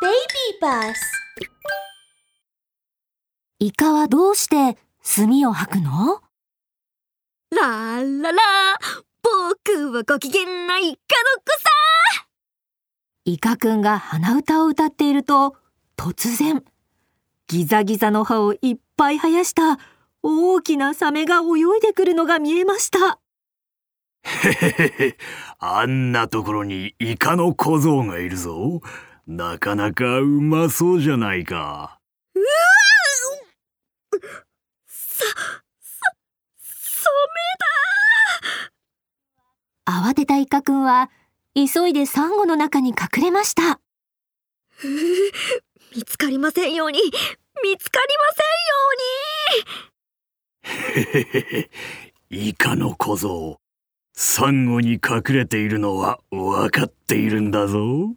Baby Bus イカはどうして墨を吐くの？ラーララ。僕はご機嫌なイカの子さ。イカくんが鼻歌を歌っていると突然ギザギザの歯をいっぱい生やした大きなサメが泳いでくるのが見えました。へへへへ、あんなところにイカの小僧がいるぞ。なかなかうまそうじゃないか。さ、さ、サ慌てたイカくんは急いでサンゴの中に隠れました見つかりませんように見つかりませんようにへへへへ、イカの小僧。サンゴに隠れているのはわかっているんだぞ。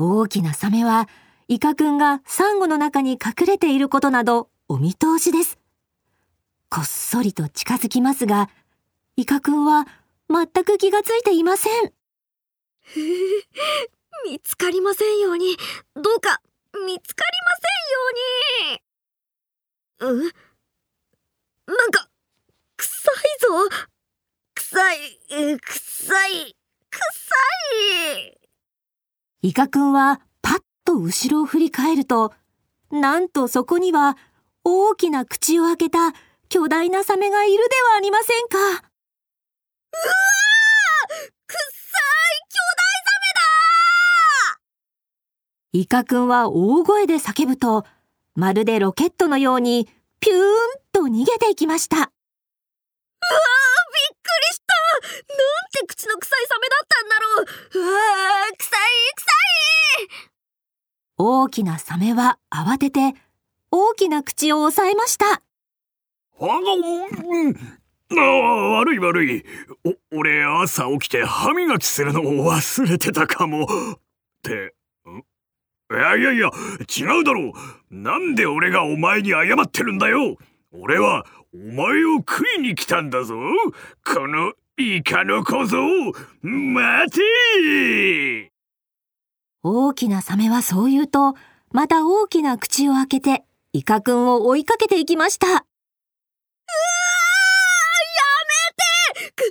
大きなサメはイカくんがサンゴの中に隠れていることなどお見通しです。こっそりと近づきますがイカくんは全く気がついていません。見つかりませんように。どうか見つかりませんように。うん？なんか臭いぞ。臭い臭い臭い。イカくんはパッと後ろを振り返るとなんとそこには大きな口を開けた巨大なサメがいるではありませんか。うわー臭い巨イカくんは大声で叫ぶとまるでロケットのようにピューンと逃げていきました。うわーびっくりしたなんて口の臭いサメだったんだろううわー臭い臭い大きなサメは慌てて大きな口を押さえましたあうんああ悪い悪い。お、俺朝起きて歯磨きするのを忘れてたかも。って、いやいやいや、違うだろう。なんで俺がお前に謝ってるんだよ。俺はお前を食いに来たんだぞ。このイカの小僧。待て。大きなサメはそう言うとまた大きな口を開けてイカくんを追いかけていきました。やめて。く、来る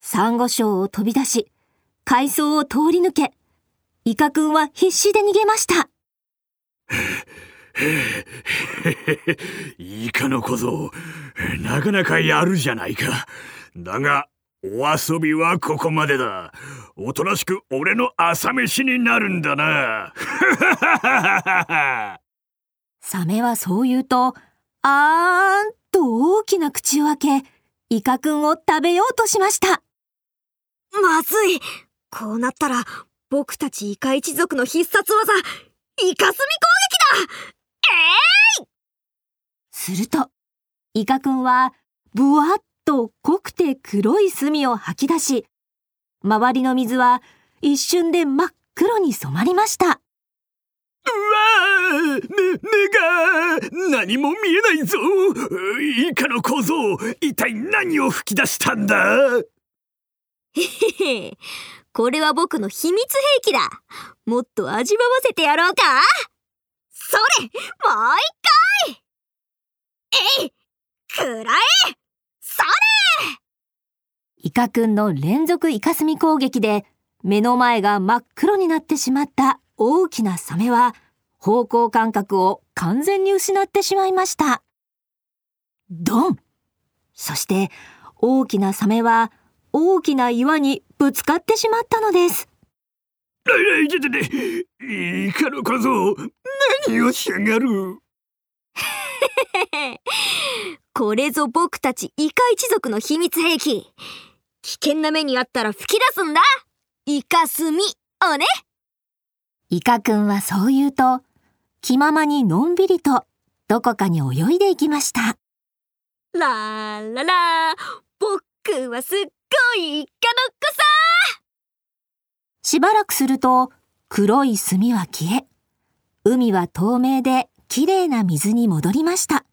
サンゴ礁を飛び出し海藻を通り抜けイカくんは必死で逃げましたイカの小僧。なかなかやるじゃないか。だが、お遊びはここまでだ。おとなしく俺の朝飯になるんだな。サメはそう言うとあーんと大きな口を開けイカくんを食べようとしましたなまずいこうなったら僕たちイカ一族の必殺技イカスミ攻撃だえするとイカくんはブワッと濃くて黒い墨を吐き出し周りの水は一瞬で真っ黒に染まりました。うわー目、目が何も見えないぞ。イカの小僧、一体何を吹き出したんだ？ー、へへ。これは僕の秘密兵器だ。もっと味わわせてやろうか。それもう一回えいくらえそれイカくんの連続イカスミ攻撃で目の前が真っ黒になってしまった大きなサメは方向感覚を完全に失ってしまいました。ドンそして大きなサメは大きな岩にぶつかってしまったのです。イカの小僧、何をしやがる これぞ僕たちイカ一族の秘密兵器。危険な目にあったら吹き出すんだ。イカスミをね。イカくんはそう言うと気ままにのんびりとどこかに泳いでいきました。ラーララ。僕はすっごいイカの子さ。しばらくすると黒い墨は消え、海は透明で綺麗な水に戻りました。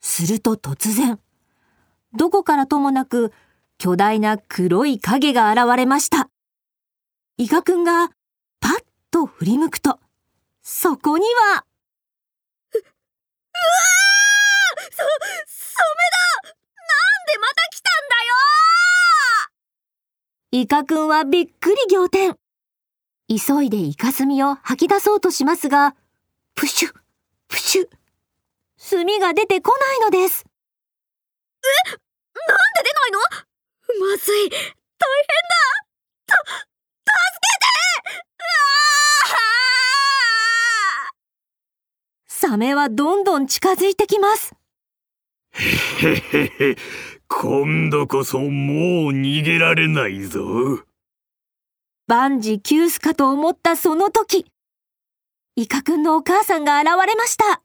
すると突然、どこからともなく巨大な黒い影が現れました。イカくんがパッと振り向くと、そこには、う、うわーそ、サメだなんでまた来たんだよイカくんはびっくり仰天。急いでイカスミを吐き出そうとしますが、プシュ、プシュ。炭が出てこないのです。え？なんで出ないの？まずい。大変だた、助けてサメはどんどん近づいてきます。へへへ、今度こそもう逃げられないぞ。万事休すかと思ったその時、イカくんのお母さんが現れました。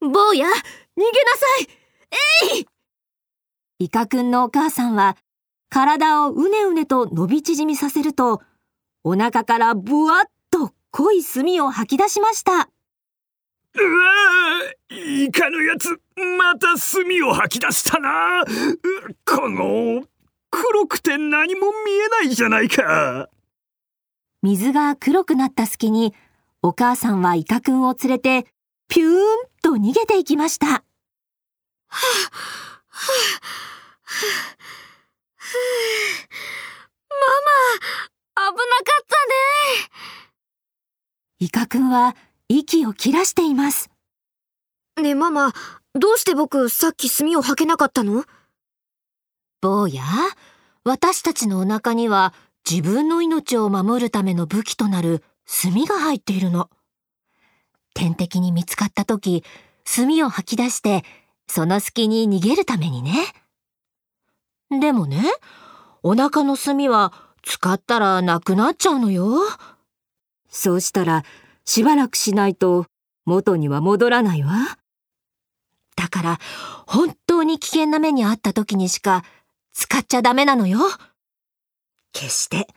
坊や、逃げなさいえいイカくんのお母さんは、体をうねうねと伸び縮みさせると、お腹からブワッと濃い炭を吐き出しました。うわイカのやつ、また炭を吐き出したな。この、黒くて何も見えないじゃないか。水が黒くなった隙に、お母さんはイカくんを連れて、ピューンと逃げていきました。はあ、はあママ、危なかったね。イカくんは息を切らしています。ねえママ、どうして僕さっき炭を吐けなかったの坊や、私たちのお腹には自分の命を守るための武器となる炭が入っているの。天敵に見つかった時、炭を吐き出して、その隙に逃げるためにね。でもね、お腹の炭は使ったらなくなっちゃうのよ。そうしたらしばらくしないと元には戻らないわ。だから本当に危険な目にあった時にしか使っちゃダメなのよ。決して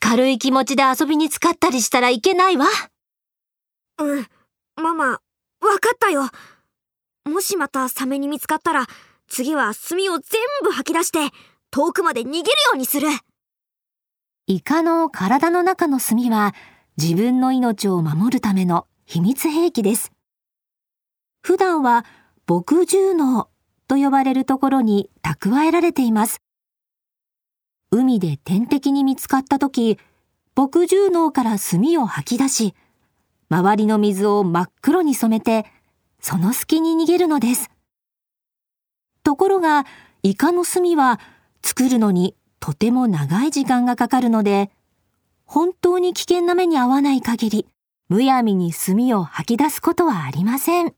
軽い気持ちで遊びに使ったりしたらいけないわ。うん、ママ、わかったよ。もしまたサメに見つかったら次は炭を全部吐き出して遠くまで逃げるようにする。イカの体の中の炭は自分の命を守るための秘密兵器です。普段は牧獣脳と呼ばれるところに蓄えられています。海で天敵に見つかった時、牧獣脳から炭を吐き出し、周りの水を真っ黒に染めて、その隙に逃げるのです。ところが、イカの炭は作るのにとても長い時間がかかるので、本当に危険な目に遭わない限り、むやみに炭を吐き出すことはありません。